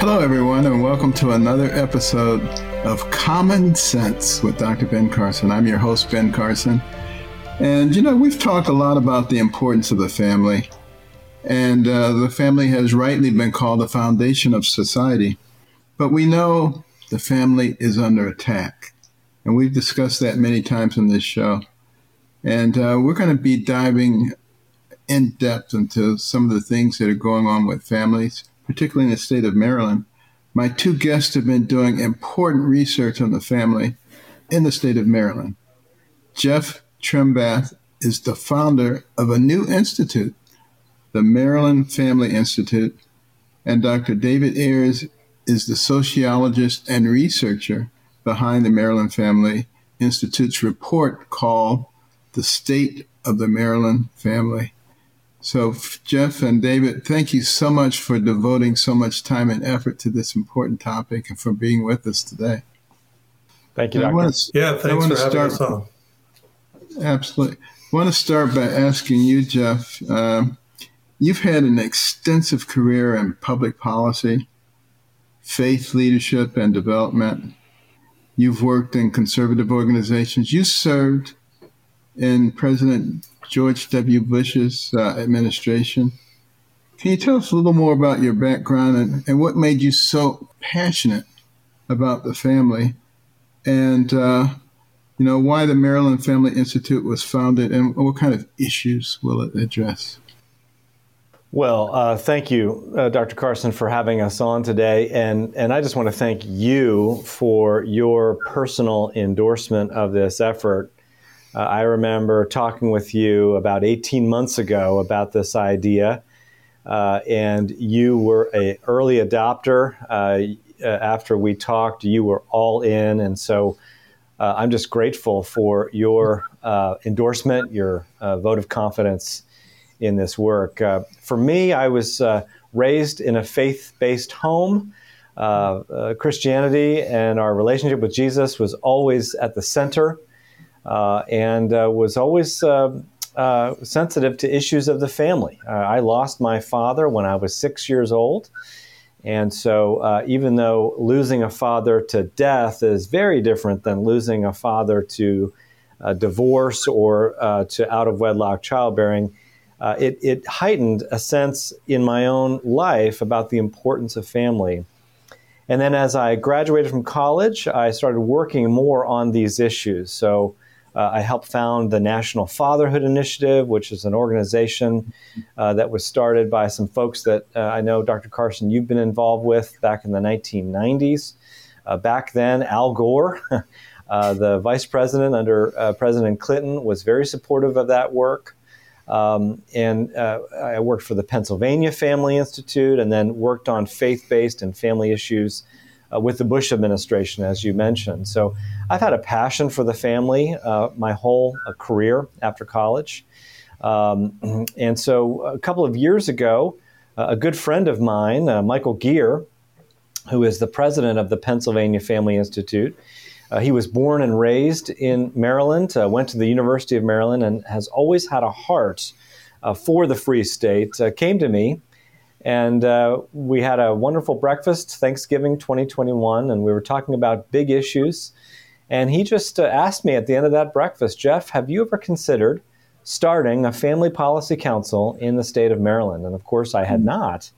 Hello, everyone, and welcome to another episode of Common Sense with Dr. Ben Carson. I'm your host, Ben Carson. And, you know, we've talked a lot about the importance of the family. And uh, the family has rightly been called the foundation of society. But we know the family is under attack. And we've discussed that many times in this show. And uh, we're going to be diving in depth into some of the things that are going on with families, particularly in the state of Maryland. My two guests have been doing important research on the family in the state of Maryland. Jeff Trimbath is the founder of a new institute, the Maryland Family Institute, and Dr. David Ayers is the sociologist and researcher behind the Maryland Family Institute's report called The State of the Maryland Family. So, Jeff and David, thank you so much for devoting so much time and effort to this important topic and for being with us today. Thank you, Doctor. To, yeah, thanks for having start, us on. Absolutely. I want to start by asking you, Jeff. Um, you've had an extensive career in public policy, faith leadership, and development. You've worked in conservative organizations. You served in President George W. Bush's uh, administration. Can you tell us a little more about your background and, and what made you so passionate about the family and, uh, you know, why the Maryland Family Institute was founded and what kind of issues will it address? Well, uh, thank you, uh, Dr. Carson, for having us on today. And, and I just want to thank you for your personal endorsement of this effort. Uh, I remember talking with you about 18 months ago about this idea, uh, and you were an early adopter. Uh, uh, after we talked, you were all in, and so uh, I'm just grateful for your uh, endorsement, your vote of confidence in this work. for me, I was raised in a faith-based home. Christianity and our relationship with Jesus was always at the center and uh, was always uh, uh, sensitive to issues of the family. Uh, I lost my father when I was six years old. And so, even though losing a father to death is very different than losing a father to divorce or to out of wedlock childbearing, uh, it, it, heightened a sense in my own life about the importance of family. And then as I graduated from college, I started working more on these issues. So uh, I helped found the National Fatherhood Initiative, which is an organization uh, that was started by some folks that uh, I know, Dr. Carson, you've been involved with back in the 1990s. Uh, back then, Al Gore, uh, the vice president under uh, President Clinton, was very supportive of that work. Um, and I worked for the Pennsylvania Family Institute and then worked on faith based and family issues uh, with the Bush administration, as you mentioned. So I've had a passion for the family uh, my whole uh, career after college. Um, and so a couple of years ago, uh, a good friend of mine, uh, Michael Geer, who is the president of the Pennsylvania Family Institute, Uh, he was born and raised in Maryland, uh, went to the University of Maryland, and has always had a heart uh, for the Free State. Came to me, and uh, we had a wonderful breakfast, Thanksgiving 2021, and we were talking about big issues. And he just uh, asked me at the end of that breakfast, Jeff, have you ever considered starting a family policy council in the state of Maryland. And of course, I had not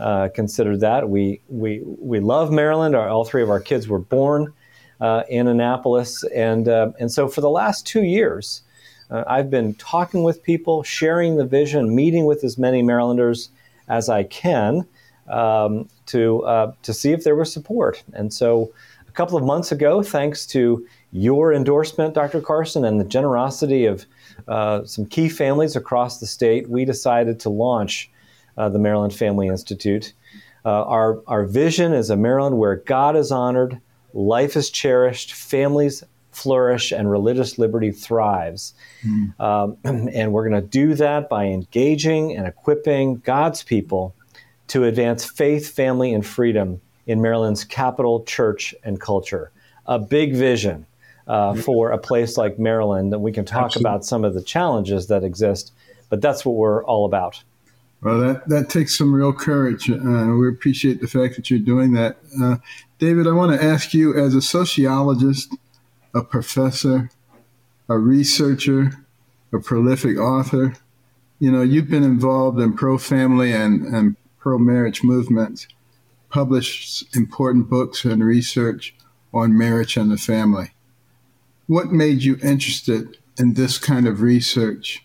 uh, considered that. We, we, we love Maryland. Our, all three of our kids were born uh, in Annapolis. And, uh, and so for the last two years, uh, I've been talking with people, sharing the vision, meeting with as many Marylanders as I can um, to, uh, to see if there was support. And so a couple of months ago, thanks to your endorsement, Dr. Carson, and the generosity of uh, some key families across the state, we decided to launch uh, the Maryland Family Institute. Uh, our, our vision is a Maryland where God is honored, life is cherished, families flourish, and religious liberty thrives. Mm. Um, and we're going to do that by engaging and equipping God's people to advance faith, family, and freedom in Maryland's capital, church, and culture. A big vision uh, mm-hmm. for a place like Maryland. And we can talk Absolutely. about some of the challenges that exist, but that's what we're all about. Well, that, that takes some real courage. Uh, we appreciate the fact that you're doing that. Uh, David, I want to ask you as a sociologist, a professor, a researcher, a prolific author, you know, you've been involved in pro family and, and pro marriage movements, published important books and research on marriage and the family. What made you interested in this kind of research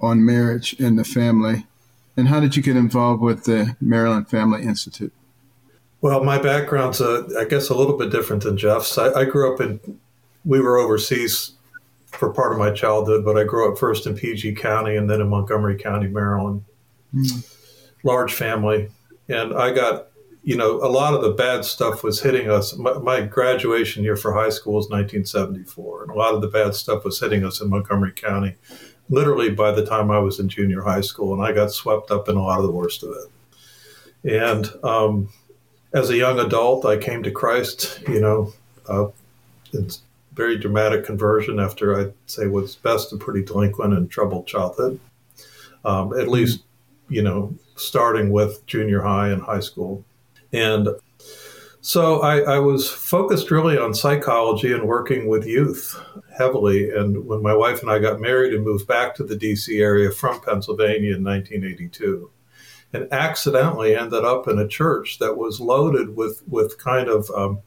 on marriage and the family? And how did you get involved with the Maryland Family Institute? Well, my background's, uh, I guess, a little bit different than Jeff's. I, I, grew up in, we were overseas for part of my childhood, but I grew up first in PG County and then in Montgomery County, Maryland. Mm. Large family. And I got you know, a lot of the bad stuff was hitting us. My, my, graduation year for high school was 1974, and a lot of the bad stuff was hitting us in Montgomery County, literally by the time I was in junior high school, and I got swept up in a lot of the worst of it. And um, as a young adult, I came to Christ, you know, uh, very dramatic conversion after I'd say was best a pretty delinquent and troubled childhood. Um, at least, you know, starting with junior high and high school and so I, I, was focused really on psychology and working with youth heavily. And when my wife and I got married and moved back to the DC area from Pennsylvania in 1982, and accidentally ended up in a church that was loaded with, with kind of um,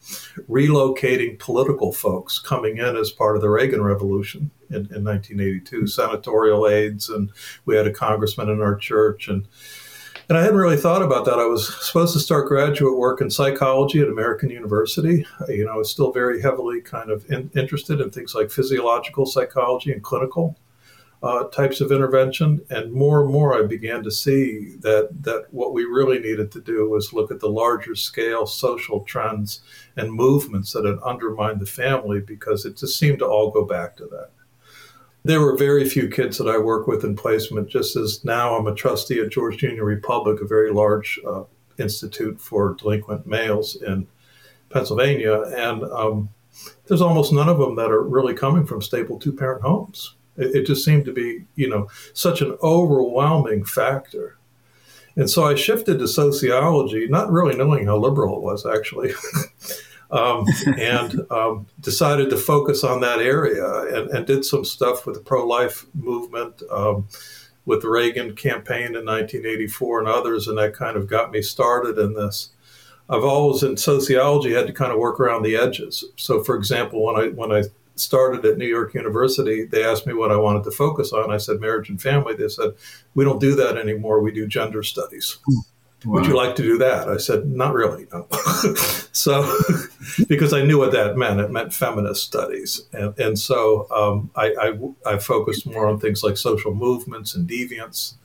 relocating political folks coming in as part of the Reagan Revolution in, in 1982, senatorial aides, and we had a congressman in our church. And and I hadn't really thought about that. I was supposed to start graduate work in psychology at American University. You know, I was still very heavily kind of in, interested in things like physiological psychology and clinical uh, types of intervention. And more and more, I began to see that that what we really needed to do was look at the larger scale social trends and movements that had undermined the family, because it just seemed to all go back to that. There were very few kids that I work with in placement, just as now I'm a trustee at George Junior Republic, a very large uh, institute for delinquent males in Pennsylvania. And um, there's almost none of them that are really coming from stable two parent homes. It, it just seemed to be, you know, such an overwhelming factor. And so I shifted to sociology, not really knowing how liberal it was, actually. um, and um, decided to focus on that area and, and did some stuff with the pro life movement, um, with the Reagan campaign in 1984 and others, and that kind of got me started in this. I've always in sociology had to kind of work around the edges. So, for example, when I when I started at New York University, they asked me what I wanted to focus on. I said marriage and family. They said we don't do that anymore. We do gender studies. Hmm. Wow. Would you like to do that? I said, not really. No. so, because I knew what that meant. It meant feminist studies. And, and so um, I, I, I, focused more on things like social movements and deviance,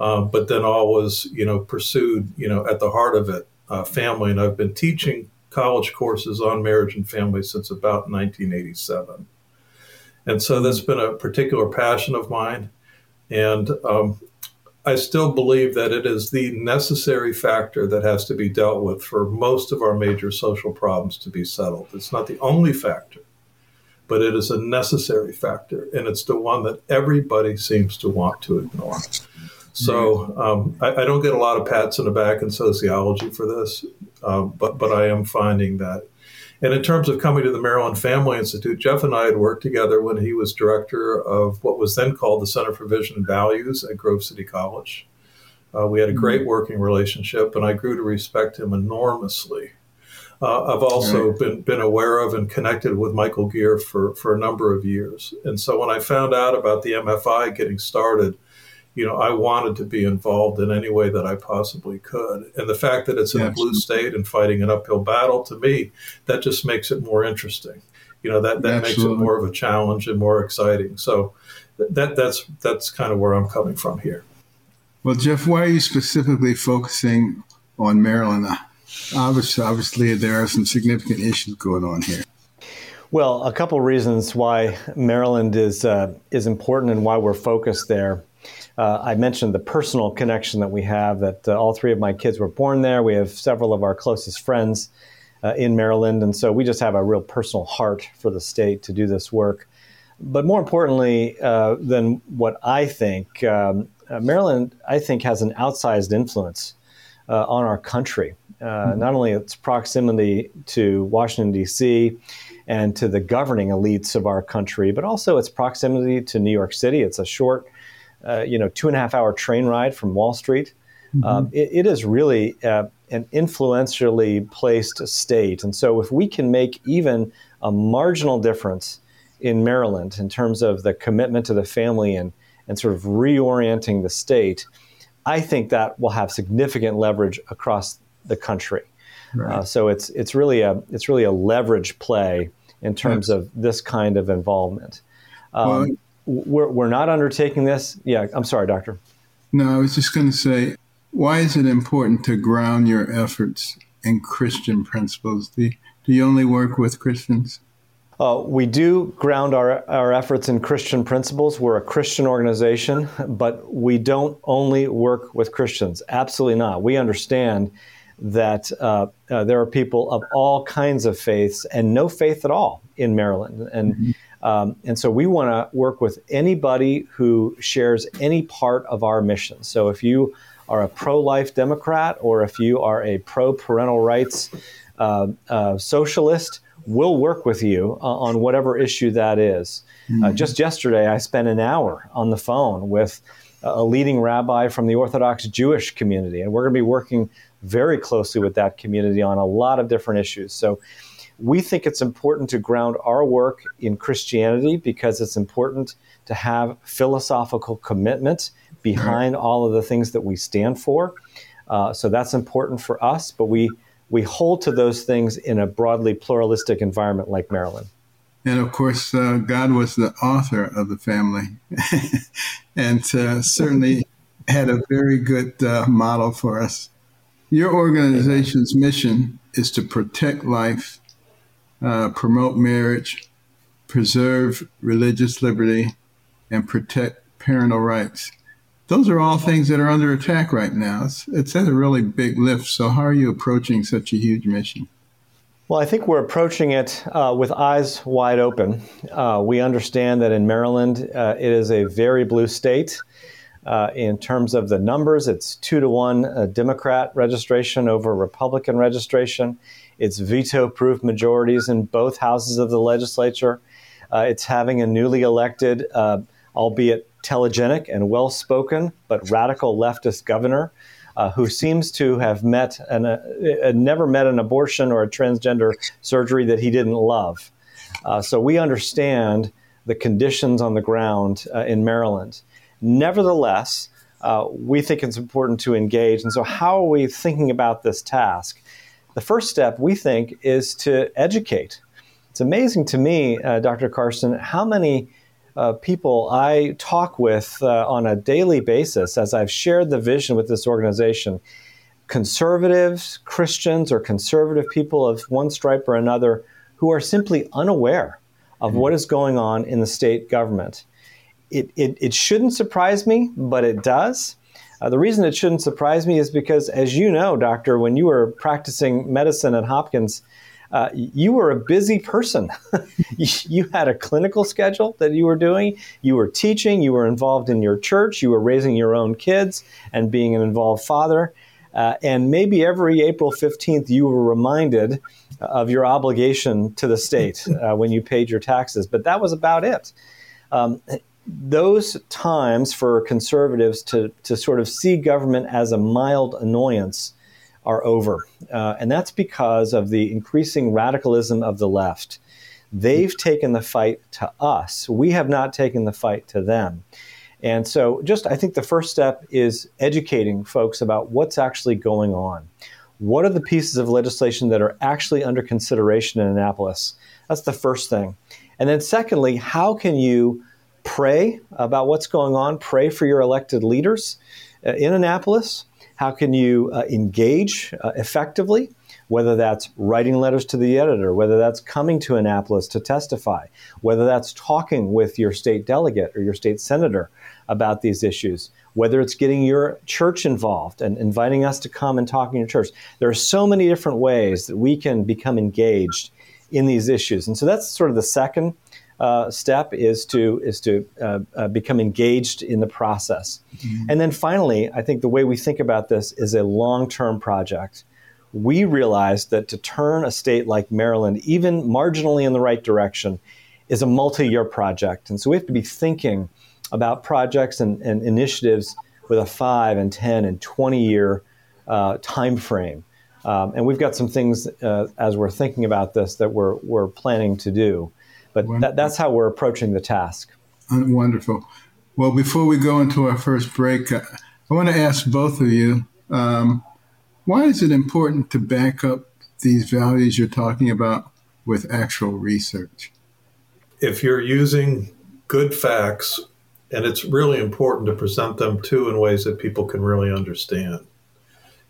um, but then always, you know, pursued, you know, at the heart of it, uh, family. And I've been teaching college courses on marriage and family since about 1987. And so that's been a particular passion of mine. And um, I still believe that it is the necessary factor that has to be dealt with for most of our major social problems to be settled. It's not the only factor, but it is a necessary factor, and it's the one that everybody seems to want to ignore. So um, I, I, don't get a lot of pats in the back in sociology for this, um, but but I am finding that. And in terms of coming to the Maryland Family Institute, Jeff and I had worked together when he was director of what was then called the Center for Vision and Values at Grove City College. Uh, we had a great working relationship, and I grew to respect him enormously. Uh, I've also right. been, been aware of and connected with Michael Geer for, for a number of years. And so when I found out about the MFI getting started, you know, I wanted to be involved in any way that I possibly could. And the fact that it's in yeah, a blue state and fighting an uphill battle, to me, that just makes it more interesting. You know, that, that makes it more of a challenge and more exciting. So that that's that's kind of where I'm coming from here. Well, Jeff, why are you specifically focusing on Maryland? Obviously, obviously, there are some significant issues going on here. Well, a couple reasons why Maryland is uh, is important and why we're focused there. Uh, I mentioned the personal connection that we have, that uh, all three of my kids were born there. We have several of our closest friends uh, in Maryland, and so we just have a real personal heart for the state to do this work. But more importantly uh, than what I think, um, uh, Maryland, I think, has an outsized influence uh, on our country. Mm-hmm. Not only its proximity to Washington, D.C., and to the governing elites of our country, but also its proximity to New York City. It's a short uh, you know, two and a half hour train ride from Wall Street. Mm-hmm. Um, it, it is really uh, an influentially placed state. And so, if we can make even a marginal difference in Maryland in terms of the commitment to the family and, and sort of reorienting the state, I think that will have significant leverage across the country. Right. Uh, so it's it's really a it's really a leverage play in terms of this kind of involvement. Um, well, we're, we're not undertaking this. Yeah, I'm sorry, doctor. No, I was just going to say, why is it important to ground your efforts in Christian principles? Do you, do you only work with Christians? Uh, we do ground our, our efforts in Christian principles. We're a Christian organization, but we don't only work with Christians. Absolutely not. We understand that uh, uh, there are people of all kinds of faiths and no faith at all in Maryland. And mm-hmm. Um, and so we want to work with anybody who shares any part of our mission. So if you are a pro life Democrat or if you are a pro parental rights uh, uh, socialist, we'll work with you uh, on whatever issue that is. Mm-hmm. just yesterday, I spent an hour on the phone with a leading rabbi from the Orthodox Jewish community, and we're going to be working very closely with that community on a lot of different issues. So we think it's important to ground our work in Christianity because it's important to have philosophical commitment behind all of the things that we stand for. Uh, so that's important for us, but we we hold to those things in a broadly pluralistic environment like Maryland. And of course, uh, God was the author of the family, and uh, certainly had a very good uh, model for us. Your organization's mission is to protect life uh, promote marriage, preserve religious liberty, and protect parental rights. Those are all things that are under attack right now. It's, it's at a really big lift. So, how are you approaching such a huge mission? Well, I think we're approaching it uh, with eyes wide open. Uh, we understand that in Maryland, uh, it is a very blue state. Uh, in terms of the numbers, it's two to one uh, Democrat registration over Republican registration. It's veto proof majorities in both houses of the legislature. Uh, it's having a newly elected, uh, albeit telegenic and well spoken, but radical leftist governor. Uh, who seems to have met an, uh, never met an abortion or a transgender surgery that he didn't love. Uh, so we understand the conditions on the ground uh, in Maryland. Nevertheless, uh, we think it's important to engage. And so, how are we thinking about this task? The first step we think is to educate. It's amazing to me, uh, Dr. Carson, how many uh, people I talk with uh, on a daily basis as I've shared the vision with this organization. Conservatives, Christians, or conservative people of one stripe or another who are simply unaware of mm-hmm. what is going on in the state government. It, it, it shouldn't surprise me, but it does. Uh, the reason it shouldn't surprise me is because, as you know, doctor, when you were practicing medicine at Hopkins, uh, you were a busy person. you had a clinical schedule that you were doing. You were teaching. You were involved in your church. You were raising your own kids and being an involved father. Uh, and maybe every April 15th, you were reminded of your obligation to the state uh, when you paid your taxes. But that was about it. Um, those times for conservatives to, to sort of see government as a mild annoyance are over. Uh, and that's because of the increasing radicalism of the left. They've taken the fight to us. We have not taken the fight to them. And so, just I think the first step is educating folks about what's actually going on. What are the pieces of legislation that are actually under consideration in Annapolis? That's the first thing. And then, secondly, how can you pray about what's going on? Pray for your elected leaders uh, in Annapolis how can you uh, engage uh, effectively? Whether that's writing letters to the editor, whether that's coming to Annapolis to testify, whether that's talking with your state delegate or your state senator about these issues, whether it's getting your church involved and inviting us to come and talk in your church. There are so many different ways that we can become engaged in these issues. And so that's sort of the second uh, step is to is to uh, uh, become engaged in the process. Mm-hmm. And then finally, I think the way we think about this is a long term project. We realize that to turn a state like Maryland even marginally in the right direction is a multi year project, and so we have to be thinking about projects and, and initiatives with a five and ten and twenty year uh, time frame. Um, and we've got some things uh, as we're thinking about this that we're, we're planning to do. But that, that's how we're approaching the task. Wonderful. Well, before we go into our first break, uh, I want to ask both of you um, why is it important to back up these values you're talking about with actual research? If you're using good facts, and it's really important to present them too in ways that people can really understand.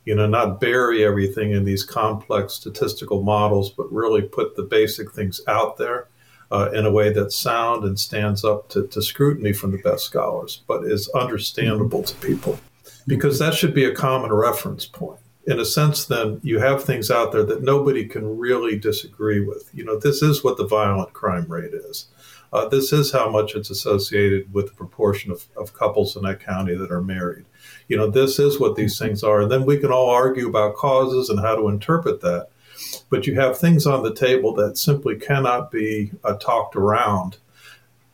You know, not bury everything in these complex statistical models, but really put the basic things out there uh, in a way that's sound and stands up to, to, scrutiny from the best scholars, but is understandable to people. Because that should be a common reference point. In a sense, then you have things out there that nobody can really disagree with. You know, this is what the violent crime rate is. Uh, this is how much it's associated with the proportion of, of couples in that county that are married. You know, this is what these things are. And then we can all argue about causes and how to interpret that but you have things on the table that simply cannot be uh, talked around.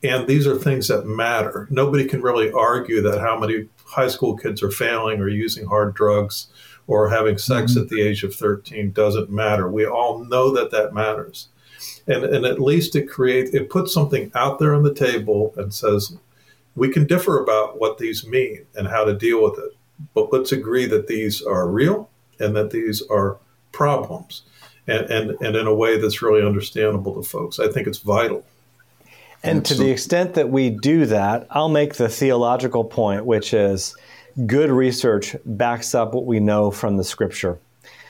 And these are things that matter. Nobody can really argue that how many high school kids are failing or using hard drugs or having sex mm-hmm. at the age of 13 doesn't matter. We all know that that matters. And, and at least it creates, it puts something out there on the table and says, we can differ about what these mean and how to deal with it. But let's agree that these are real and that these are problems and, and, and in a way that's really understandable to folks. I think it's vital. And to the extent that we do that, I'll make the theological point, which is good research backs up what we know from the scripture.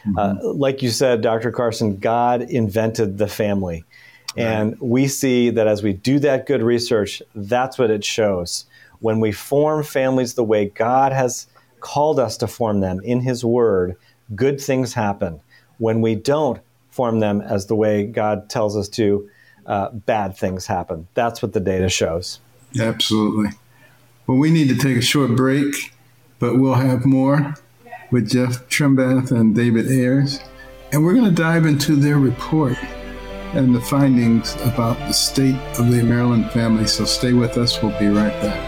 Mm-hmm. Uh, like you said, Dr. Carson, God invented the family. Right. And we see that as we do that good research, that's what it shows. When we form families the way God has called us to form them in His Word, good things happen. When we don't, form them as the way God tells us to, uh, bad things happen. That's what the data shows. Absolutely. Well, we need to take a short break, but we'll have more with Jeff Trimbath and David Ayers. And we're going to dive into their report and the findings about the state of the Maryland family. So stay with us. We'll be right back.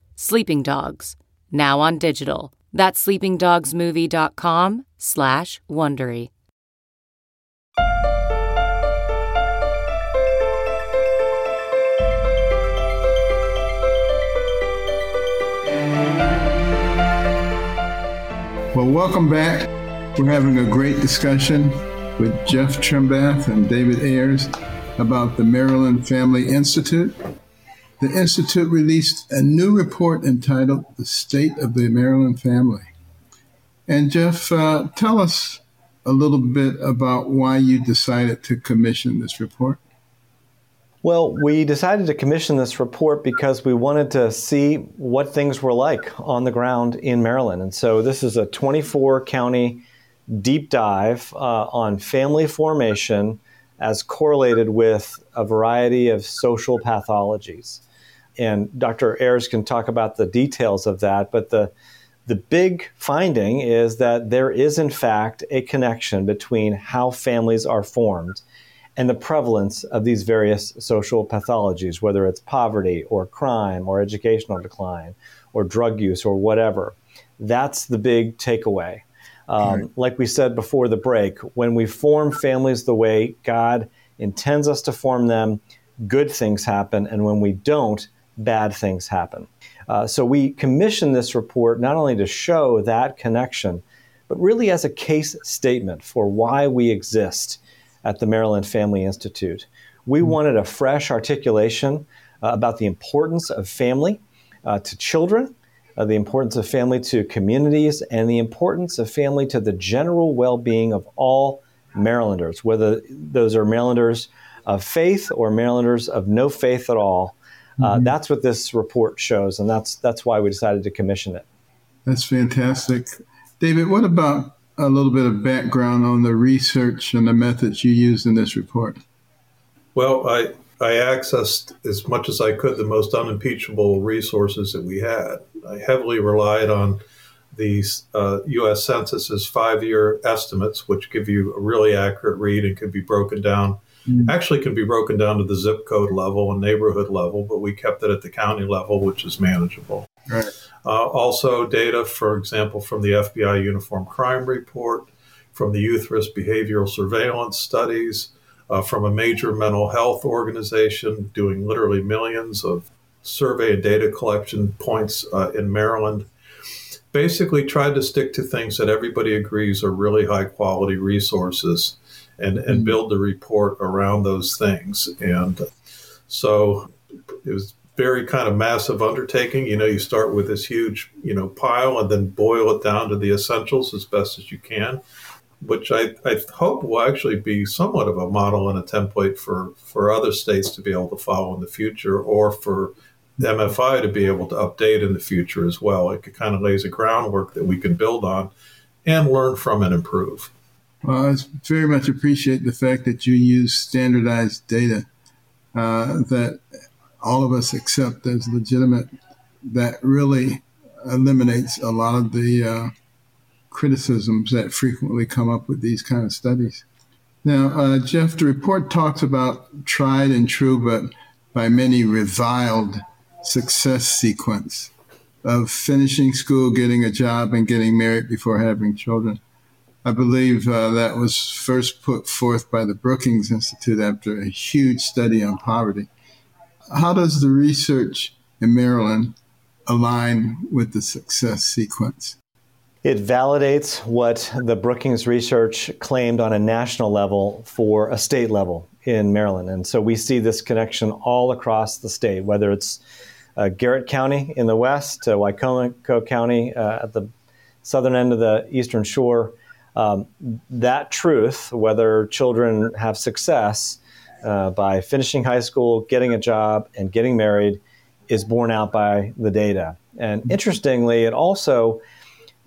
Sleeping Dogs, now on digital. That's sleepingdogsmovie.com slash Wondery. Well, welcome back. We're having a great discussion with Jeff Trimbath and David Ayers about the Maryland Family Institute. The Institute released a new report entitled The State of the Maryland Family. And Jeff, uh, tell us a little bit about why you decided to commission this report. Well, we decided to commission this report because we wanted to see what things were like on the ground in Maryland. And so this is a 24 county deep dive uh, on family formation as correlated with a variety of social pathologies. And Dr. Ayers can talk about the details of that, but the the big finding is that there is, in fact, a connection between how families are formed and the prevalence of these various social pathologies, whether it's poverty or crime or educational decline or drug use or whatever. That's the big takeaway. Um, right. Like we said before the break, when we form families the way God intends us to form them, good things happen. And when we don't, bad things happen. Uh, so we commissioned this report not only to show that connection, but really as a case statement for why we exist at the Maryland Family Institute. We mm-hmm. wanted a fresh articulation uh, about the importance of family uh, to children, uh, the importance of family to communities, and the importance of family to the general well being of all Marylanders, whether those are Marylanders of faith or Marylanders of no faith at all. Uh, mm-hmm. that's what this report shows, and that's that's why we decided to commission it. That's fantastic, David. What about a little bit of background on the research and the methods you used in this report? Well, I, I accessed as much as I could the most unimpeachable resources that we had. I heavily relied on the uh, U.S. Census's five year estimates, which give you a really accurate read and can be broken down. Mm-hmm. Actually, can be broken down to the zip code level and neighborhood level, but we kept it at the county level, which is manageable. Right. Uh, also, data, for example, from the FBI Uniform Crime Report, from the Youth Risk Behavioral Surveillance Studies, uh, from a major mental health organization doing literally millions of survey and data collection points uh, in Maryland. Basically, tried to stick to things that everybody agrees are really high quality resources and, and mm-hmm. build the report around those things. And so it was very kind of massive undertaking. You know, you start with this huge, you know, pile and then boil it down to the essentials as best as you can, which I, I hope will actually be somewhat of a model and a template for, for other states to be able to follow in the future or for the MFI to be able to update in the future as well. It kind of lays a groundwork that we can build on and learn from and improve. Well, I very much appreciate the fact that you use standardized data uh, that all of us accept as legitimate, that really eliminates a lot of the uh, criticisms that frequently come up with these kind of studies. Now, uh, Jeff, the report talks about tried and true, but by many reviled success sequence of finishing school, getting a job, and getting married before having children. I believe uh, that was first put forth by the Brookings Institute after a huge study on poverty. How does the research in Maryland align with the success sequence? It validates what the Brookings research claimed on a national level for a state level in Maryland. And so we see this connection all across the state, whether it's uh, Garrett County in the west, uh, Wicomico County uh, at the southern end of the eastern shore. Um, that truth, whether children have success, uh, by finishing high school, getting a job, and getting married is borne out by the data. And interestingly, it also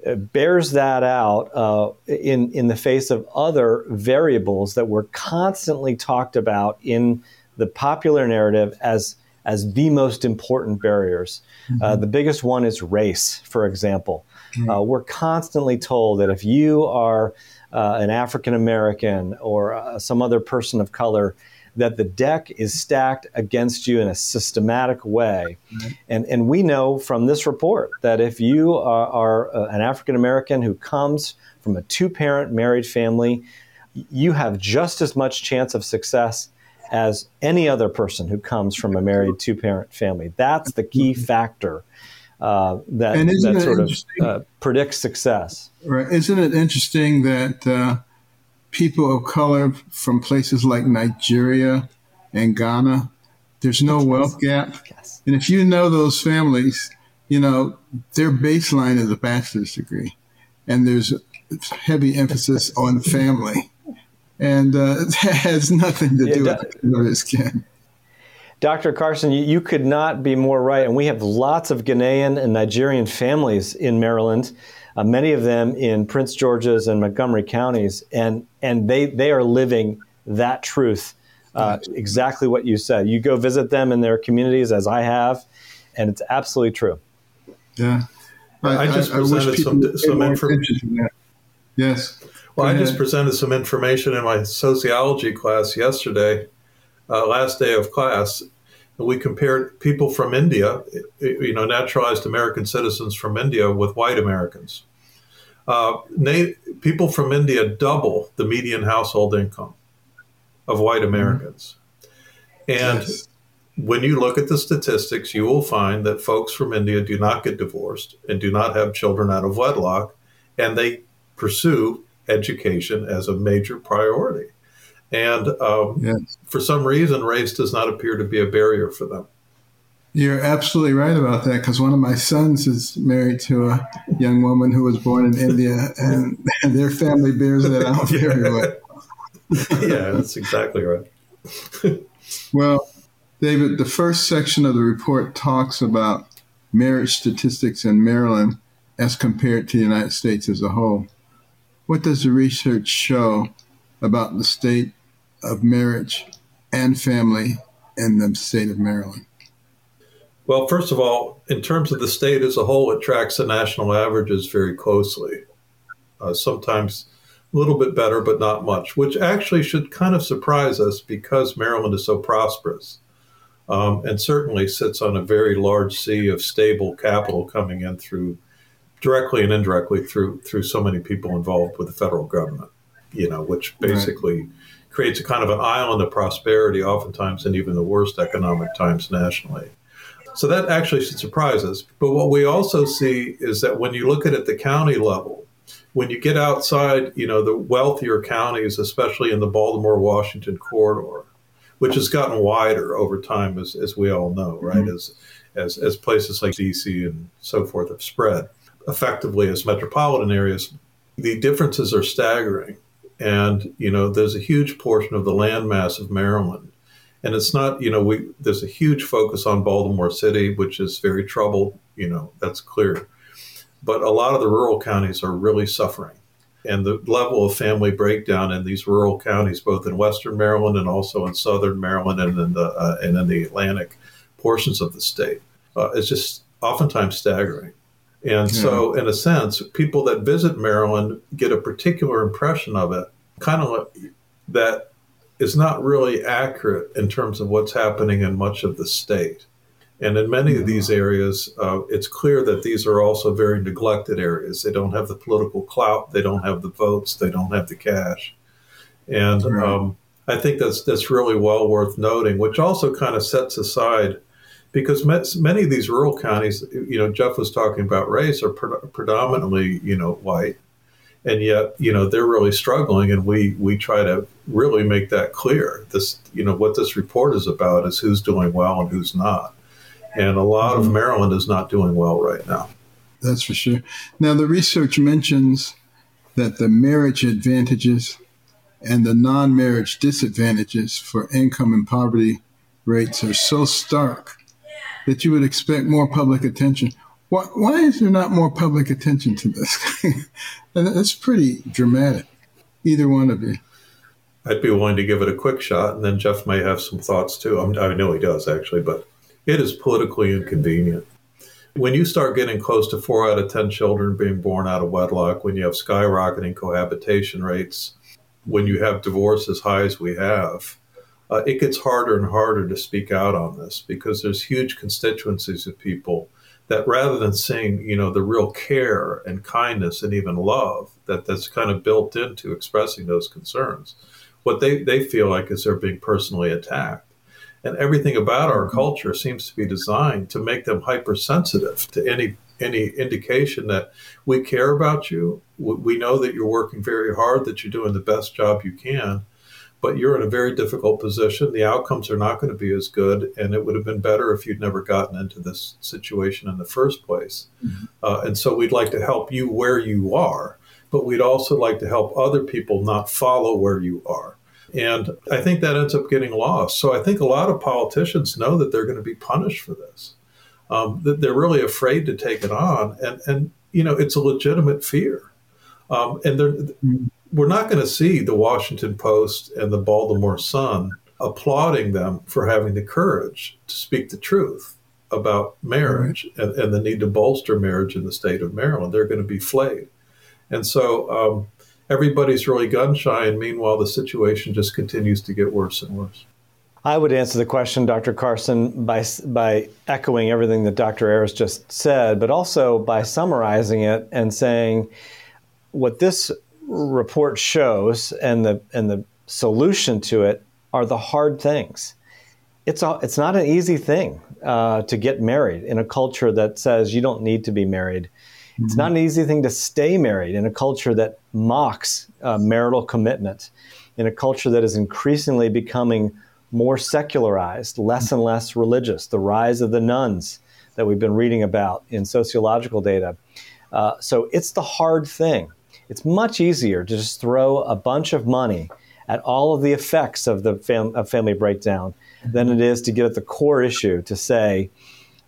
uh, bears that out uh, in, in the face of other variables that were constantly talked about in the popular narrative as as the most important barriers. Mm-hmm. Uh, the biggest one is race, for example. Uh, we're constantly told that if you are uh, an African American or uh, some other person of color, that the deck is stacked against you in a systematic way. Mm-hmm. And, and we know from this report that if you are, are uh, an African American who comes from a two parent married family, you have just as much chance of success as any other person who comes from a married two parent family. That's the key mm-hmm. factor uh, that, that sort of uh, predicts success. Right. Isn't it interesting that uh, people of color from places like Nigeria and Ghana, there's no wealth gap? Yes. And if you know those families, you know, their baseline is a bachelor's degree. And there's heavy emphasis on family and uh, it has nothing to do with the color of skin. Dr. Carson, you, you, could not be more right. And we have lots of Ghanaian and Nigerian families in Maryland, uh, many of them in Prince George's and Montgomery counties, and, and they, they are living that truth, uh, exactly what you said. You go visit them in their communities, as I have, and it's absolutely true. Yeah. I, I just I, presented I some, some information. Yes. Well, I just presented some information in my sociology class yesterday, uh, last day of class. We compared people from India, you know, naturalized American citizens from India with white Americans. Uh, na- people from India double the median household income of white mm-hmm. Americans. And yes. when you look at the statistics, you will find that folks from India do not get divorced and do not have children out of wedlock, and they pursue education as a major priority. And um, yes. for some reason, race does not appear to be a barrier for them. You're absolutely right about that because one of my sons is married to a young woman who was born in India, and, and their family bears that out very well. yeah, that's exactly right. well, David, the first section of the report talks about marriage statistics in Maryland as compared to the United States as a whole. What does the research show about the state of marriage and family in the state of Maryland? Well, first of all, in terms of the state as a whole, it tracks the national averages very closely. Uh, sometimes a little bit better, but not much, which actually should kind of surprise us because Maryland is so prosperous um, and certainly sits on a very large sea of stable capital coming in through directly and indirectly through through so many people involved with the federal government, you know, which basically right. Creates a kind of an island of prosperity, oftentimes in even the worst economic times nationally. So that actually should surprise us. But what we also see is that when you look at it at the county level, when you get outside, you know, the wealthier counties, especially in the Baltimore Washington corridor, which has gotten wider over time, as, as we all know, right? Mm-hmm. As, as, as places like DC and so forth have spread effectively as metropolitan areas, the differences are staggering. And, you know, there's a huge portion of the landmass of Maryland. And it's not, you know, we there's a huge focus on Baltimore City, which is very troubled, you know, that's clear. But a lot of the rural counties are really suffering. And the level of family breakdown in these rural counties, both in Western Maryland and also in Southern Maryland and in the uh, and in the Atlantic portions of the state, uh, is just oftentimes staggering. And yeah. so, in a sense, people that visit Maryland get a particular impression of it, kind of like that is not really accurate in terms of what's happening in much of the state. And in many of these areas, uh, it's clear that these are also very neglected areas. They don't have the political clout, they don't have the votes, they don't have the cash. And right. um, I think that's that's really well worth noting, which also kind of sets aside because many of these rural counties, you know, Jeff was talking about race, are pre- predominantly, you know, white, and yet, you know, they're really struggling, and we we try to really make that clear. This, you know, what this report is about is who's doing well and who's not, and a lot mm-hmm. of Maryland is not doing well right now. That's for sure. Now, the research mentions that the marriage advantages and the non-marriage disadvantages for income and poverty rates are so stark that you would expect more public attention. Why, why is there not more public attention to this? and that's pretty dramatic. Either one of you. I'd be willing to give it a quick shot, and then Jeff may have some thoughts too. I'm, I know he does actually, but it is politically inconvenient. When you start getting close to four out of 10 children being born out of wedlock, when you have skyrocketing cohabitation rates, when you have divorce as high as we have, uh, it gets harder and harder to speak out on this because there's huge constituencies of people that rather than seeing you know the real care and kindness and even love that that's kind of built into expressing those concerns what they, they feel like is they're being personally attacked and everything about our mm-hmm. culture seems to be designed to make them hypersensitive to any any indication that we care about you we know that you're working very hard that you're doing the best job you can but you're in a very difficult position. The outcomes are not going to be as good, and it would have been better if you'd never gotten into this situation in the first place. Mm-hmm. Uh, and so we'd like to help you where you are, but we'd also like to help other people not follow where you are. And I think that ends up getting lost. So I think a lot of politicians know that they're going to be punished for this. Um, that they're really afraid to take it on, and and you know it's a legitimate fear. Um, and they're mm-hmm we're not going to see the Washington Post and the Baltimore Sun applauding them for having the courage to speak the truth about marriage right. and, and, the need to bolster marriage in the state of Maryland. They're going to be flayed. And so um, everybody's really gun shy, and meanwhile, the situation just continues to get worse and worse. I would answer the question, Dr. Carson, by, by echoing everything that Dr. Ayers just said, but also by summarizing it and saying what this report shows and the and the solution to it are the hard things. It's a, it's not an easy thing uh, to get married in a culture that says you don't need to be married. Mm-hmm. It's not an easy thing to stay married in a culture that mocks uh, marital commitment, in a culture that is increasingly becoming more secularized, less and less religious. The rise of the nones that we've been reading about in sociological data. Uh, so it's the hard thing. It's much easier to just throw a bunch of money at all of the effects of the fam- of family breakdown than it is to get at the core issue to say,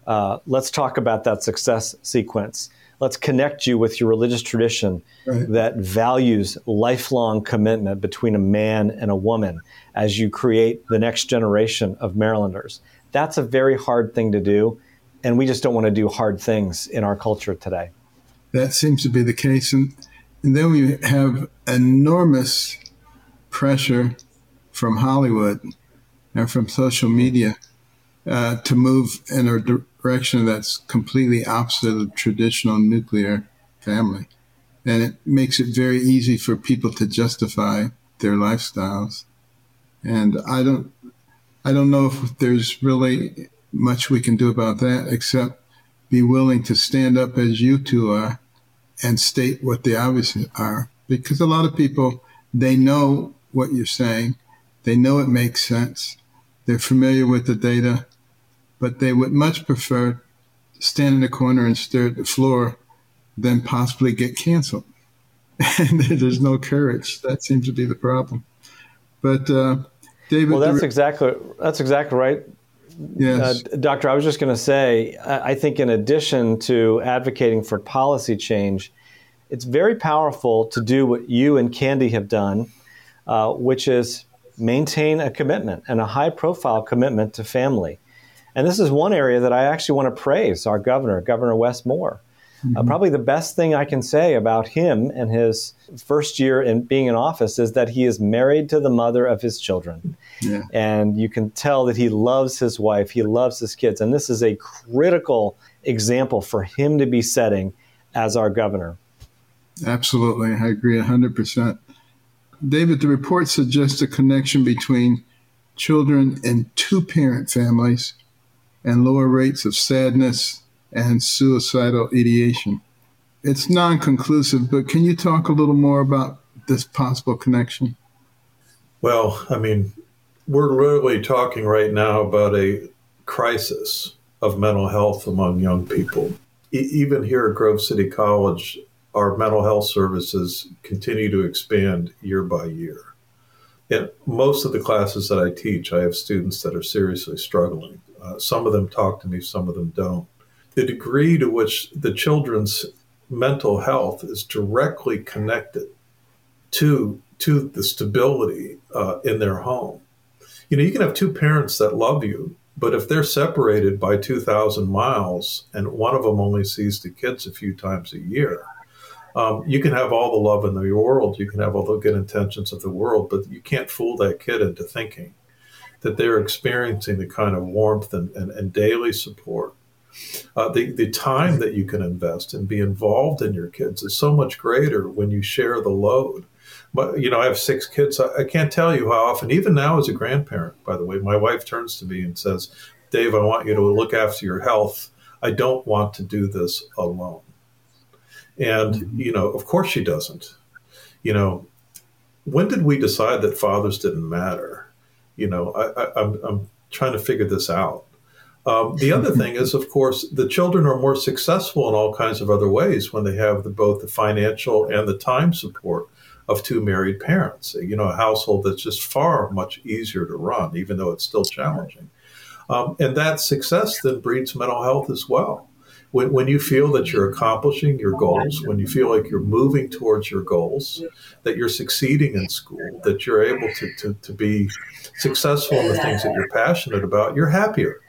uh, let's talk about that success sequence. Let's connect you with your religious tradition right. that values lifelong commitment between a man and a woman as you create the next generation of Marylanders. That's a very hard thing to do, and we just don't want to do hard things in our culture today. That seems to be the case. And and then we have enormous pressure from Hollywood and from social media uh, to move in a direction that's completely opposite of traditional nuclear family. And it makes it very easy for people to justify their lifestyles. And I don't, I don't know if there's really much we can do about that except be willing to stand up as you two are and state what the obvious are. Because a lot of people, they know what you're saying, they know it makes sense, they're familiar with the data, but they would much prefer stand in the corner and stare at the floor than possibly get canceled. And there's no courage. That seems to be the problem. But uh, David, well, that's exactly that's exactly right. Yes. Uh, Doctor, I was just going to say, I think in addition to advocating for policy change, it's very powerful to do what you and Candy have done, uh, which is maintain a commitment and a high profile commitment to family. And this is one area that I actually want to praise our governor, Governor Wes Moore. Uh, mm-hmm. Uh, probably the best thing I can say about him and his first year in being in office is that he is married to the mother of his children. Yeah. And you can tell that he loves his wife, he loves his kids. And this is a critical example for him to be setting as our governor. Absolutely. I agree 100%. David, the report suggests a connection between children in two parent families and lower rates of sadness and suicidal ideation. It's non conclusive, but can you talk a little more about this possible connection? Well, I mean, we're literally talking right now about a crisis of mental health among young people. E- even here at Grove City College, our mental health services continue to expand year by year. In most of the classes that I teach, I have students that are seriously struggling. Uh, some of them talk to me, some of them don't the degree to which the children's mental health is directly connected to to the stability uh, in their home. You know, you can have two parents that love you, but if they're separated by 2,000 miles and one of them only sees the kids a few times a year, um, you can have all the love in the world, you can have all the good intentions of the world, but you can't fool that kid into thinking that they're experiencing the kind of warmth and, and, and daily support. Uh, the, the time that you can invest and be involved in your kids is so much greater when you share the load. But, you know, I have six kids. I, I can't tell you how often, even now as a grandparent, by the way, my wife turns to me and says, Dave, I want you to look after your health. I don't want to do this alone. And, mm-hmm. you know, of course she doesn't. You know, when did we decide that fathers didn't matter? You know, I, I'm trying to figure this out. Um, the other thing is, of course, the children are more successful in all kinds of other ways when they have the, both the financial and the time support of two married parents. You know, a household that's just far much easier to run, even though it's still challenging. Um, and that success then breeds mental health as well when, when you feel that you're accomplishing your goals, when you feel like you're moving towards your goals, that you're succeeding in school, that you're able to, to, to be successful in the things that you're passionate about, you're happier,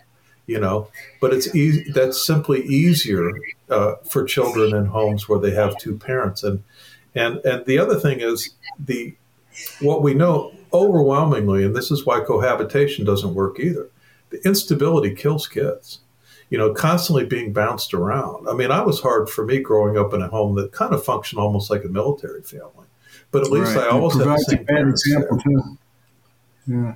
you know. But it's easy, that's simply easier uh, for children in homes where they have two parents. And, and, and the other thing is the, what we know overwhelmingly, and this is why cohabitation doesn't work either, the instability kills kids you know, constantly being bounced around. I mean, I was hard for me growing up in a home that kind of functioned almost like a military family, but at least right. I always had the same parents example there. too. Yeah,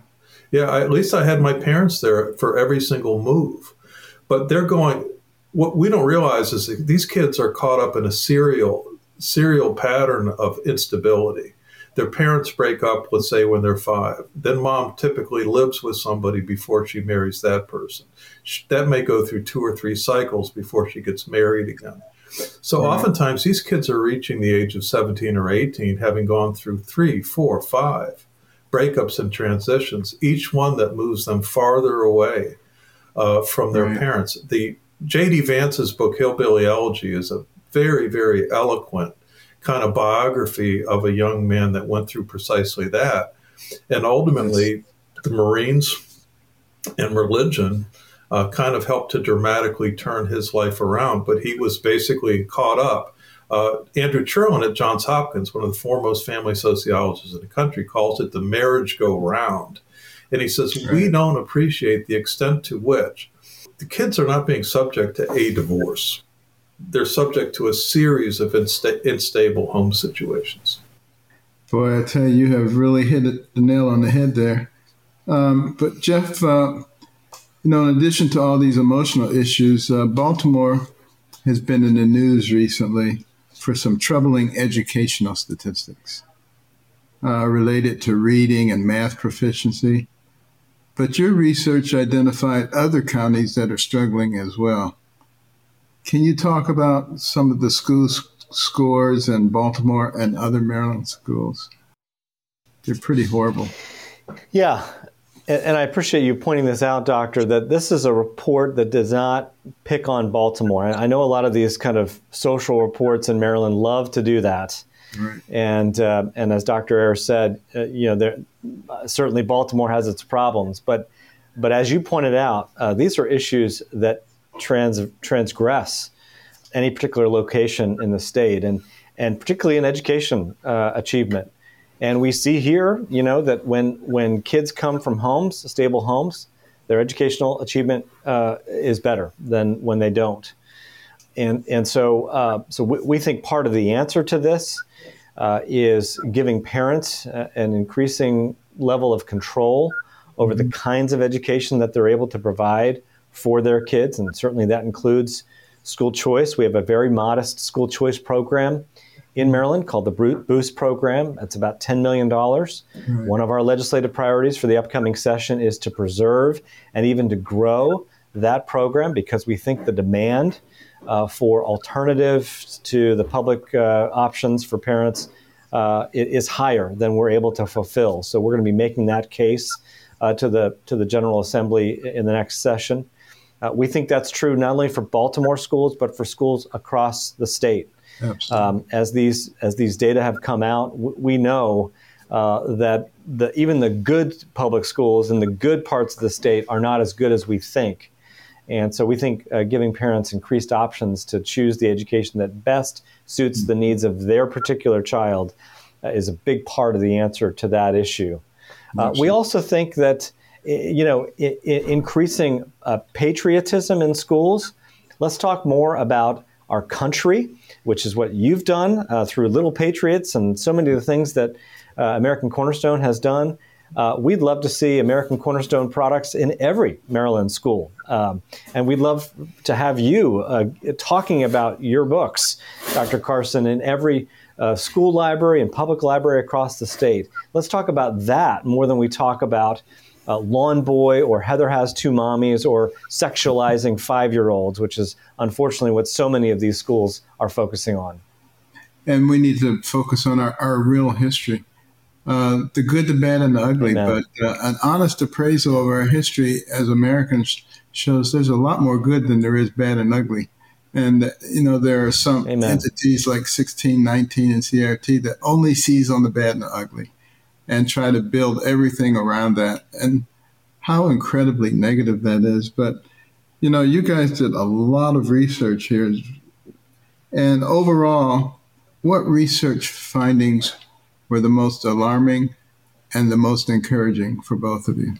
yeah. I, at least I had my parents there for every single move, but they're going. What we don't realize is that these kids are caught up in a serial serial pattern of instability their parents break up, let's say when they're five. Then mom typically lives with somebody before she marries that person. That may go through two or three cycles before she gets married again. So right. oftentimes these kids are reaching the age of 17 or 18, having gone through three, four, five breakups and transitions, each one that moves them farther away uh, from their right. parents. The J.D. Vance's book, Hillbilly Elegy, is a very, very eloquent kind of biography of a young man that went through precisely that. And ultimately, the Marines and religion uh, kind of helped to dramatically turn his life around, but he was basically caught up. Uh, Andrew Cherlin at Johns Hopkins, one of the foremost family sociologists in the country, calls it the marriage go round. And he says, right. we don't appreciate the extent to which the kids are not being subject to a divorce they're subject to a series of insta- unstable home situations. Boy, I tell you, you have really hit the nail on the head there. Um, but Jeff, uh, you know, in addition to all these emotional issues, uh, Baltimore has been in the news recently for some troubling educational statistics uh, related to reading and math proficiency. But your research identified other counties that are struggling as well. Can you talk about some of the school scores in Baltimore and other Maryland schools? They're pretty horrible. Yeah. And I appreciate you pointing this out, Doctor, that this is a report that does not pick on Baltimore. I know a lot of these kind of social reports in Maryland love to do that. Right. And uh, and as Dr. Ayers said, uh, you know, there, uh, certainly Baltimore has its problems, but but as you pointed out, uh, these are issues that trans, transgress any particular location in the state, and and particularly in education uh, achievement. And we see here, you know, that when when kids come from homes, stable homes, their educational achievement uh, is better than when they don't. And and so uh, so we, we, think part of the answer to this uh, is giving parents uh, an increasing level of control over the mm-hmm. kinds of education that they're able to provide for their kids, and certainly that includes school choice. We have a very modest school choice program in Maryland called the Boost Program. It's about $10 million. Right. One of our legislative priorities for the upcoming session is to preserve and even to grow that program because we think the demand uh, for alternatives to the public uh, options for parents uh, is higher than we're able to fulfill. So we're going to be making that case uh, to the to the General Assembly in the next session. Uh, we think that's true not only for Baltimore schools, but for schools across the state. Um, as these as these data have come out, w- we know uh, that the, even the good public schools in the good parts of the state are not as good as we think. And so we think uh, giving parents increased options to choose the education that best suits the needs of their particular child uh, is a big part of the answer to that issue. Uh, we also think that you know I- I- increasing uh, patriotism in schools. Let's talk more about our country, which is what you've done uh, through Little Patriots and so many of the things that uh, American Cornerstone has done. Uh, we'd love to see American Cornerstone products in every Maryland school. Um, and we'd love to have you uh, talking about your books, Dr. Carson, in every uh, school library and public library across the state. Let's talk about that more than we talk about uh, Lawn Boy or Heather Has Two Mommies or sexualizing five year olds, which is unfortunately what so many of these schools are focusing on. And we need to focus on our, our real history. Uh, the good, the bad, and the ugly. Amen. But uh, an honest appraisal of our history as Americans shows there's a lot more good than there is bad and ugly. And, uh, you know, there are some Amen. entities like 1619 and CRT that only sees on the bad and the ugly and try to build everything around that. And how incredibly negative that is. But, you know, you guys did a lot of research here. And overall, what research findings were the most alarming and the most encouraging for both of you?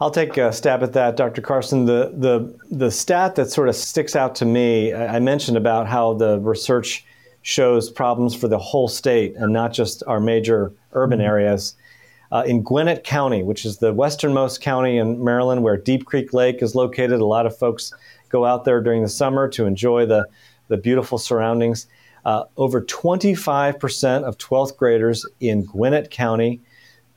I'll take a stab at that, Dr. Carson. The the the stat that sort of sticks out to me, I mentioned about how the research shows problems for the whole state and not just our major urban areas. Uh, in Garrett County, which is the westernmost county in Maryland, where Deep Creek Lake is located, a lot of folks go out there during the summer to enjoy the the beautiful surroundings. Uh, over 25% of 12th graders in Garrett County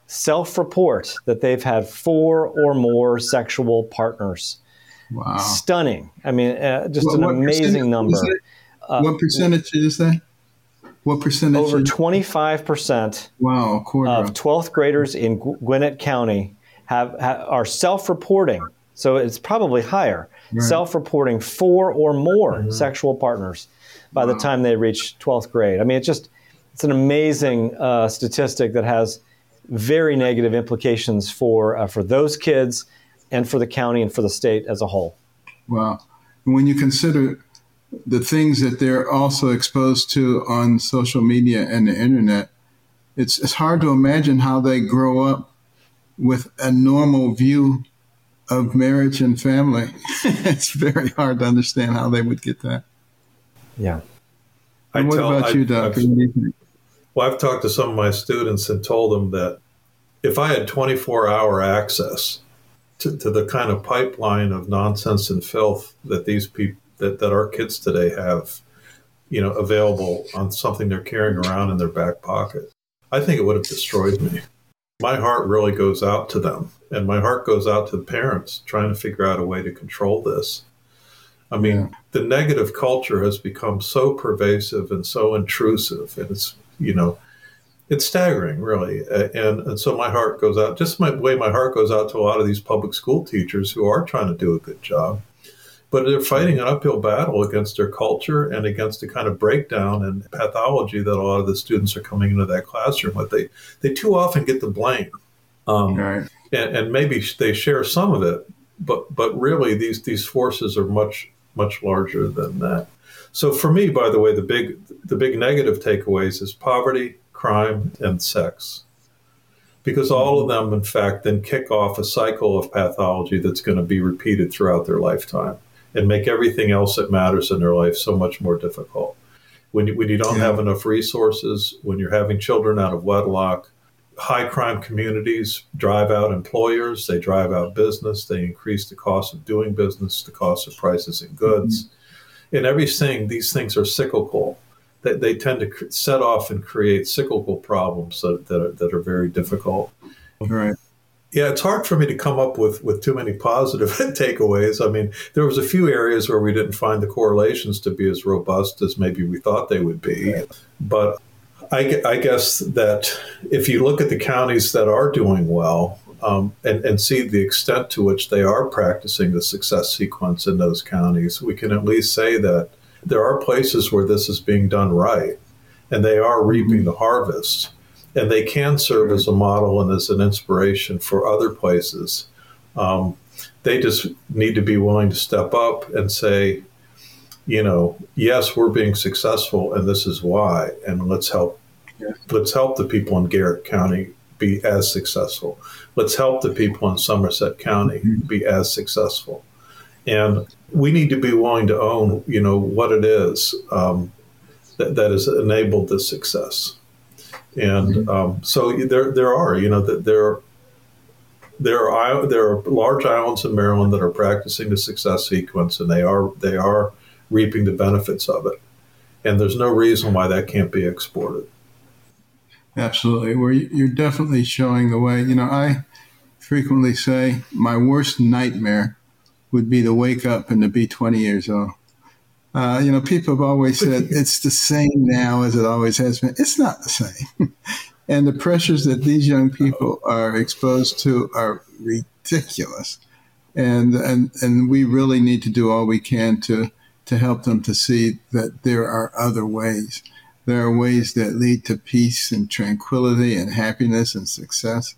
self report that they've had four or more sexual partners. Wow. Stunning. I mean, uh, just What- an amazing number. It? what percentage you say? What percentage? Over 25% wow, quarter. of of 12th graders in Garrett County have, ha are self reporting. So it's probably higher. Self reporting four or more sexual partners by the time they reach 12th grade. I mean, it's just, it's an amazing uh, statistic that has very negative implications for, uh, for those kids and for the county and for the state as a whole. Wow. When you consider the things that they're also exposed to on social media and the internet, it's, it's hard to imagine how they grow up with a normal view of marriage and family. it's very hard to understand how they would get that. Yeah. I what tell- about I- you, Doctor? I've- What do you think? Well, I've talked to some of my students and told them that if I had 24 hour access to, to the kind of pipeline of nonsense and filth that these people, that, that our kids today have, you know, available on something they're carrying around in their back pocket, I think it would have destroyed me. My heart really goes out to them, and my heart goes out to the parents trying to figure out a way to control this. I mean, Yeah. the negative culture has become so pervasive and so intrusive, and it's you know, it's staggering, really. And and so my heart goes out, just my way my heart goes out to a lot of these public school teachers who are trying to do a good job, but they're fighting an uphill battle against their culture and against the kind of breakdown and pathology that a lot of the students are coming into that classroom with. They they too often get the blame. Um, Right. and, and maybe they share some of it, but but really these these forces are much much larger than that. So for me, by the way, the big the big negative takeaways is poverty, crime, and sex, because all of them, in fact, then kick off a cycle of pathology that's going to be repeated throughout their lifetime and make everything else that matters in their life so much more difficult. When you, when you don't Yeah. have enough resources, when you're having children out of wedlock, high crime communities drive out employers, they drive out business, they increase the cost of doing business, the cost of prices and mm-hmm. goods. In everything, these things are cyclical. They, they tend to set off and create cyclical problems that, that, are, that are very difficult. Right. Yeah, it's hard for me to come up with, with too many positive takeaways. I mean, there was a few areas where we didn't find the correlations to be as robust as maybe we thought they would be. But I, I guess that if you look at the counties that are doing well um, and, and see the extent to which they are practicing the success sequence in those counties, we can at least say that there are places where this is being done right and they are reaping the harvest. And they can serve as a model and as an inspiration for other places. Um, they just need to be willing to step up and say, you know, yes, we're being successful, and this is why, and let's help. Yeah. Let's help the people in Garrett County be as successful. Let's help the people in Somerset County mm-hmm. be as successful. And we need to be willing to own, you know, what it is um, that, that has enabled this success. And um, so there, there are, you know, that there, there are there are large islands in Maryland that are practicing the success sequence, and they are they are reaping the benefits of it. And there's no reason why that can't be exported. Absolutely, where you're definitely showing the way. You know, I frequently say my worst nightmare would be to wake up and to be 20 years old. Uh, you know, people have always said it's the same now as it always has been. It's not the same. and the pressures that these young people are exposed to are ridiculous. And, and, and we really need to do all we can to, to help them to see that there are other ways. There are ways that lead to peace and tranquility and happiness and success.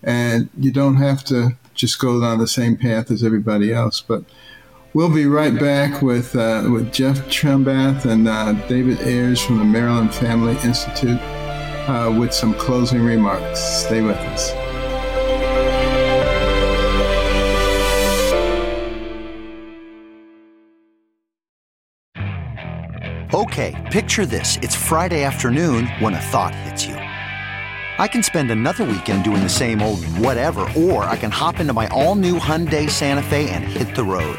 And you don't have to just go down the same path as everybody else. But we'll be right back with, uh, with Jeff Trimbath and uh, David Ayers from the Maryland Family Institute uh, with some closing remarks. Stay with us. Okay, picture this. It's Friday afternoon when a thought hits you. I can spend another weekend doing the same old whatever, or I can hop into my all new Hyundai Santa Fe and hit the road.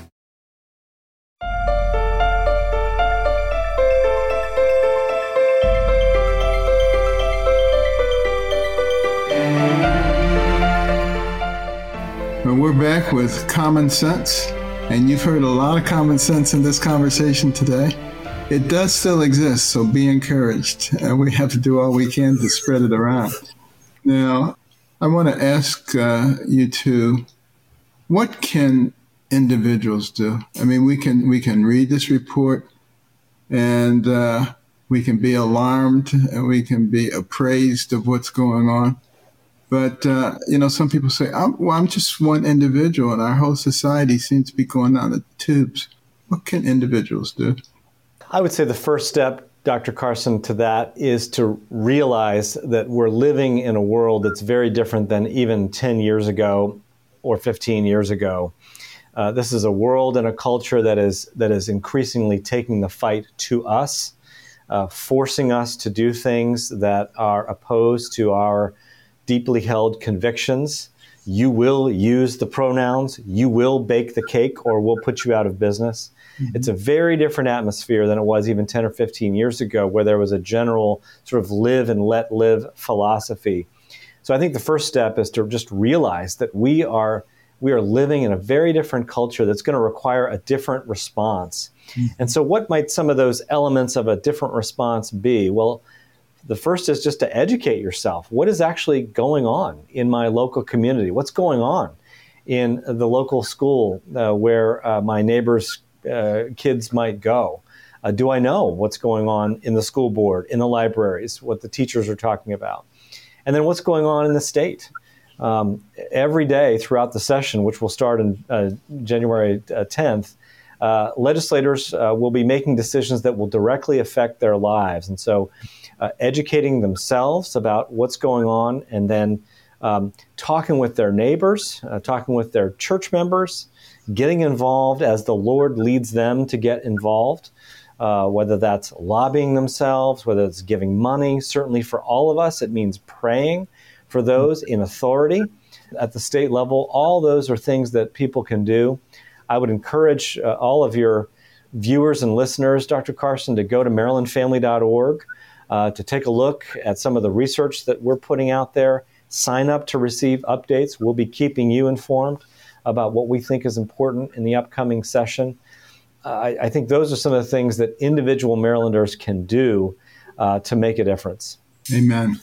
We're back with common sense, and you've heard a lot of common sense in this conversation today. It does still exist, so be encouraged, and we have to do all we can to spread it around. Now, I want to ask uh, you two, what can individuals do? I mean, we can we can read this report, and uh, we can be alarmed, and we can be appraised of what's going on but uh, you know, some people say, I'm, "Well, I'm just one individual, and our whole society seems to be going down the tubes." What can individuals do? I would say the first step, Dr. Carson, to that is to realize that we're living in a world that's very different than even 10 years ago or 15 years ago. Uh, this is a world and a culture that is that is increasingly taking the fight to us, uh, forcing us to do things that are opposed to our deeply held convictions. You will use the pronouns, you will bake the cake, or we'll put you out of business. Mm-hmm. It's a very different atmosphere than it was even 10 or 15 years ago, where there was a general sort of live and let live philosophy. So I think the first step is to just realize that we are we are living in a very different culture that's going to require a different response. Mm-hmm. And so what might some of those elements of a different response be? Well, the first is just to educate yourself. What is actually going on in my local community? What's going on in the local school uh, where uh, my neighbors' uh, kids might go? Uh, do I know what's going on in the school board, in the libraries, what the teachers are talking about? And then what's going on in the state? Um, every day throughout the session, which will start on uh, January 10th, uh, legislators will be making decisions that will directly affect their lives. And so uh, educating themselves about what's going on, and then um, talking with their neighbors, uh, talking with their church members, getting involved as the Lord leads them to get involved. uh, whether that's lobbying themselves, whether it's giving money. Certainly for all of us, it means praying for those in authority at the state level. All those are things that people can do. I would encourage uh, all of your viewers and listeners, Dr. Carson, to go to marylandfamily.org uh, to take a look at some of the research that we're putting out there. Sign up to receive updates. We'll be keeping you informed about what we think is important in the upcoming session. I, I, think those are some of the things that individual Marylanders can do uh, to make a difference. Amen.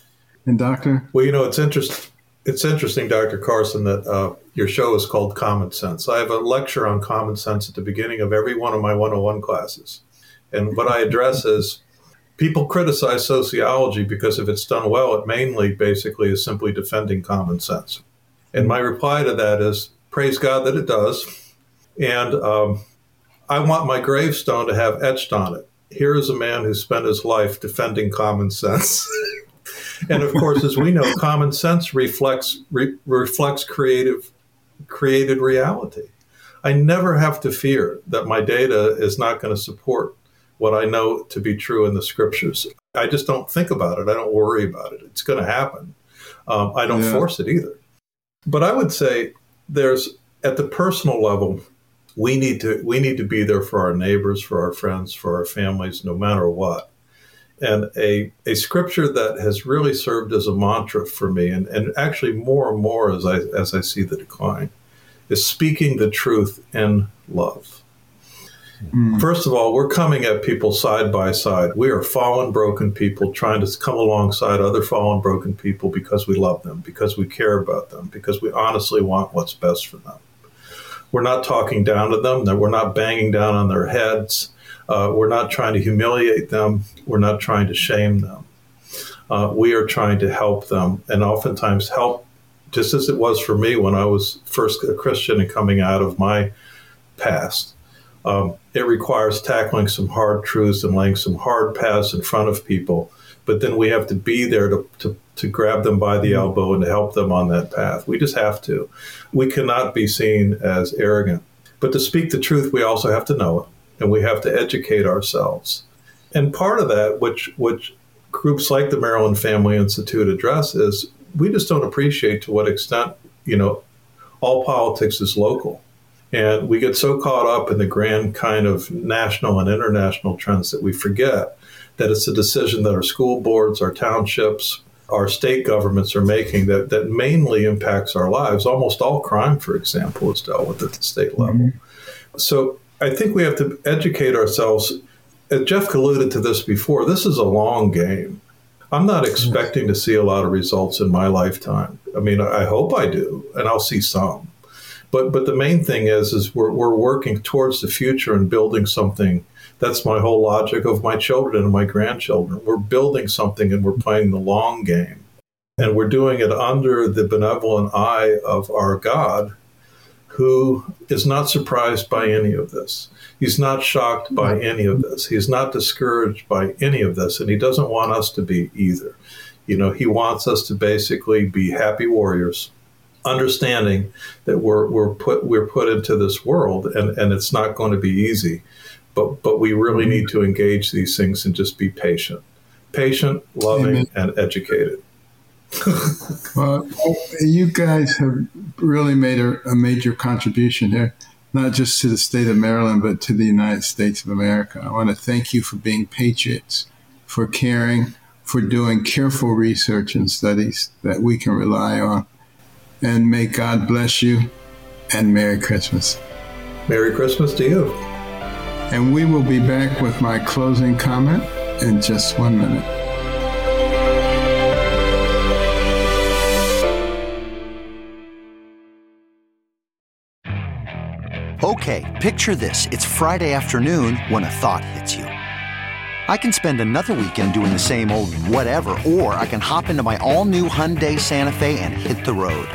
And Doctor? Well, you know, it's interesting. It's interesting, Dr. Carson, that uh, your show is called Common Sense. I have a lecture on common sense at the beginning of every one of my 101 classes. And what I address is people criticize sociology because if it's done well, it mainly basically is simply defending common sense. And my reply to that is praise God that it does. And um, I want my gravestone to have etched on it. Here is a man who spent his life defending common sense. and of course, as we know, common sense reflects re- reflects creative created reality. I never have to fear that my data is not going to support what I know to be true in the scriptures. I just don't think about it. I don't worry about it. It's going to happen. Um, I don't yeah. force it either. But I would say there's at the personal level, we need to we need to be there for our neighbors, for our friends, for our families, no matter what. And a, a scripture that has really served as a mantra for me, and, and actually more and more as I as I see the decline, is speaking the truth in love. Mm. First of all, we're coming at people side by side. We are fallen, broken people trying to come alongside other fallen, broken people because we love them, because we care about them, because we honestly want what's best for them. We're not talking down to them. We're not banging down on their heads. Uh, we're not trying to humiliate them. We're not trying to shame them. Uh, we are trying to help them, and oftentimes help, just as it was for me when I was first a Christian and coming out of my past. Um, it requires tackling some hard truths and laying some hard paths in front of people but then we have to be there to, to, to grab them by the mm-hmm. elbow and to help them on that path. We just have to. We cannot be seen as arrogant. But to speak the truth, we also have to know it, and we have to educate ourselves. And part of that, which which groups like the Maryland Family Institute address, is we just don't appreciate to what extent you know all politics is local. And we get so caught up in the grand kind of national and international trends that we forget that it's a decision that our school boards, our townships, our state governments are making that, that mainly impacts our lives. Almost all crime, for example, is dealt with at the state level. Mm-hmm. So I think we have to educate ourselves. As Jeff alluded to this before, this is a long game. I'm not expecting to see a lot of results in my lifetime. I mean, I hope I do, and I'll see some. But but the main thing is is we're, we're working towards the future and building something that's my whole logic of my children and my grandchildren. We're building something and we're playing the long game. And we're doing it under the benevolent eye of our God, who is not surprised by any of this. He's not shocked by any of this. He's not discouraged by any of this. And he doesn't want us to be either. You know, he wants us to basically be happy warriors understanding that we're, we're put we're put into this world and, and it's not going to be easy but but we really need to engage these things and just be patient, patient, loving, Amen. and educated. well, you guys have really made a, a major contribution here, not just to the state of Maryland, but to the United States of America. I want to thank you for being patriots, for caring, for doing careful research and studies that we can rely on. And may God bless you and Merry Christmas. Merry Christmas to you. And we will be back with my closing comment in just one minute. Okay, picture this. It's Friday afternoon when a thought hits you. I can spend another weekend doing the same old whatever, or I can hop into my all new Hyundai Santa Fe and hit the road.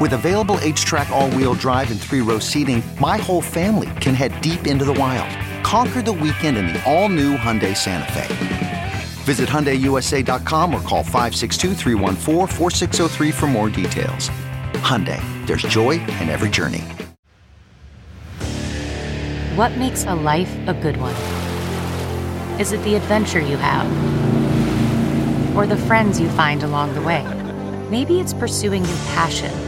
With available HTRAC, all wheel drive, and three row seating, my whole family can head deep into the wild Conquer the weekend in the all-new Hyundai Santa Fe. Visit HyundaiUSA.com or call 562 for more details. Hyundai, there's joy in every journey. What makes a life a good one? Is it the adventure you have? Or the friends you find along the way? Maybe it's pursuing your passion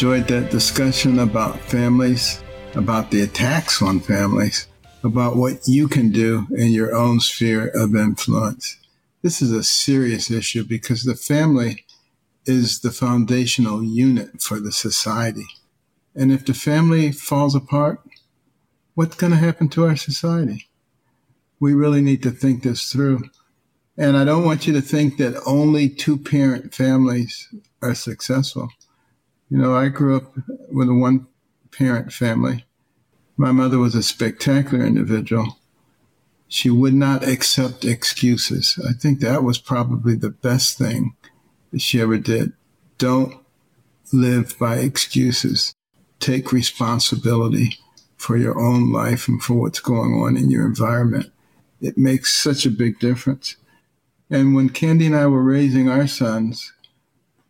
Enjoyed that discussion about families, about the attacks on families, about what you can do in your own sphere of influence. This is a serious issue because the family is the foundational unit for the society. And if the family falls apart, what's going to happen to our society? We really need to think this through. And I don't want you to think that only two parent families are successful. You know, I grew up with a one parent family. My mother was a spectacular individual. She would not accept excuses. I think that was probably the best thing that she ever did. Don't live by excuses. Take responsibility for your own life and for what's going on in your environment. It makes such a big difference. And when Candy and I were raising our sons,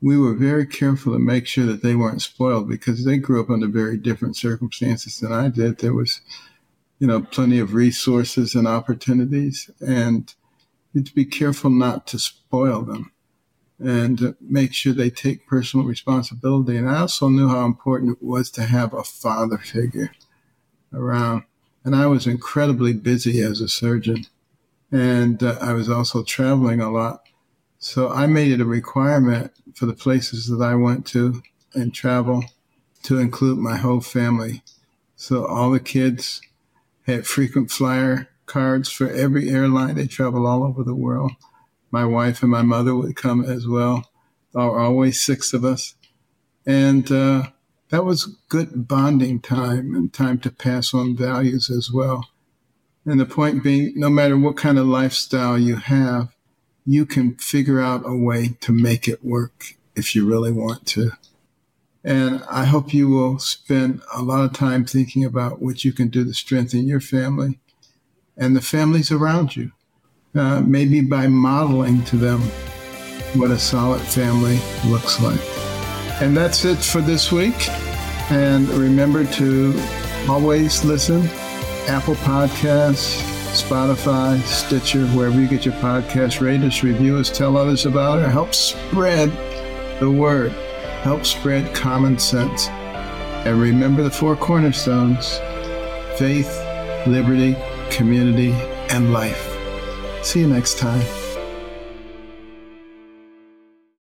we were very careful to make sure that they weren't spoiled because they grew up under very different circumstances than I did. There was, you know, plenty of resources and opportunities, and you have to be careful not to spoil them and make sure they take personal responsibility. And I also knew how important it was to have a father figure around. And I was incredibly busy as a surgeon, and uh, I was also traveling a lot. So I made it a requirement for the places that I went to and travel to include my whole family. So all the kids had frequent flyer cards for every airline. They travel all over the world. My wife and my mother would come as well. There were always six of us. And uh, that was good bonding time and time to pass on values as well. And the point being, no matter what kind of lifestyle you have, you can figure out a way to make it work if you really want to. And I hope you will spend a lot of time thinking about what you can do to strengthen your family and the families around you. Uh, maybe by modeling to them what a solid family looks like. And that's it for this week. And remember to always listen Apple Podcasts, Spotify, Stitcher, wherever you get your podcast, rate us, review us, tell others about it, help spread the word, help spread common sense. And remember the four cornerstones faith, liberty, community, and life. See you next time.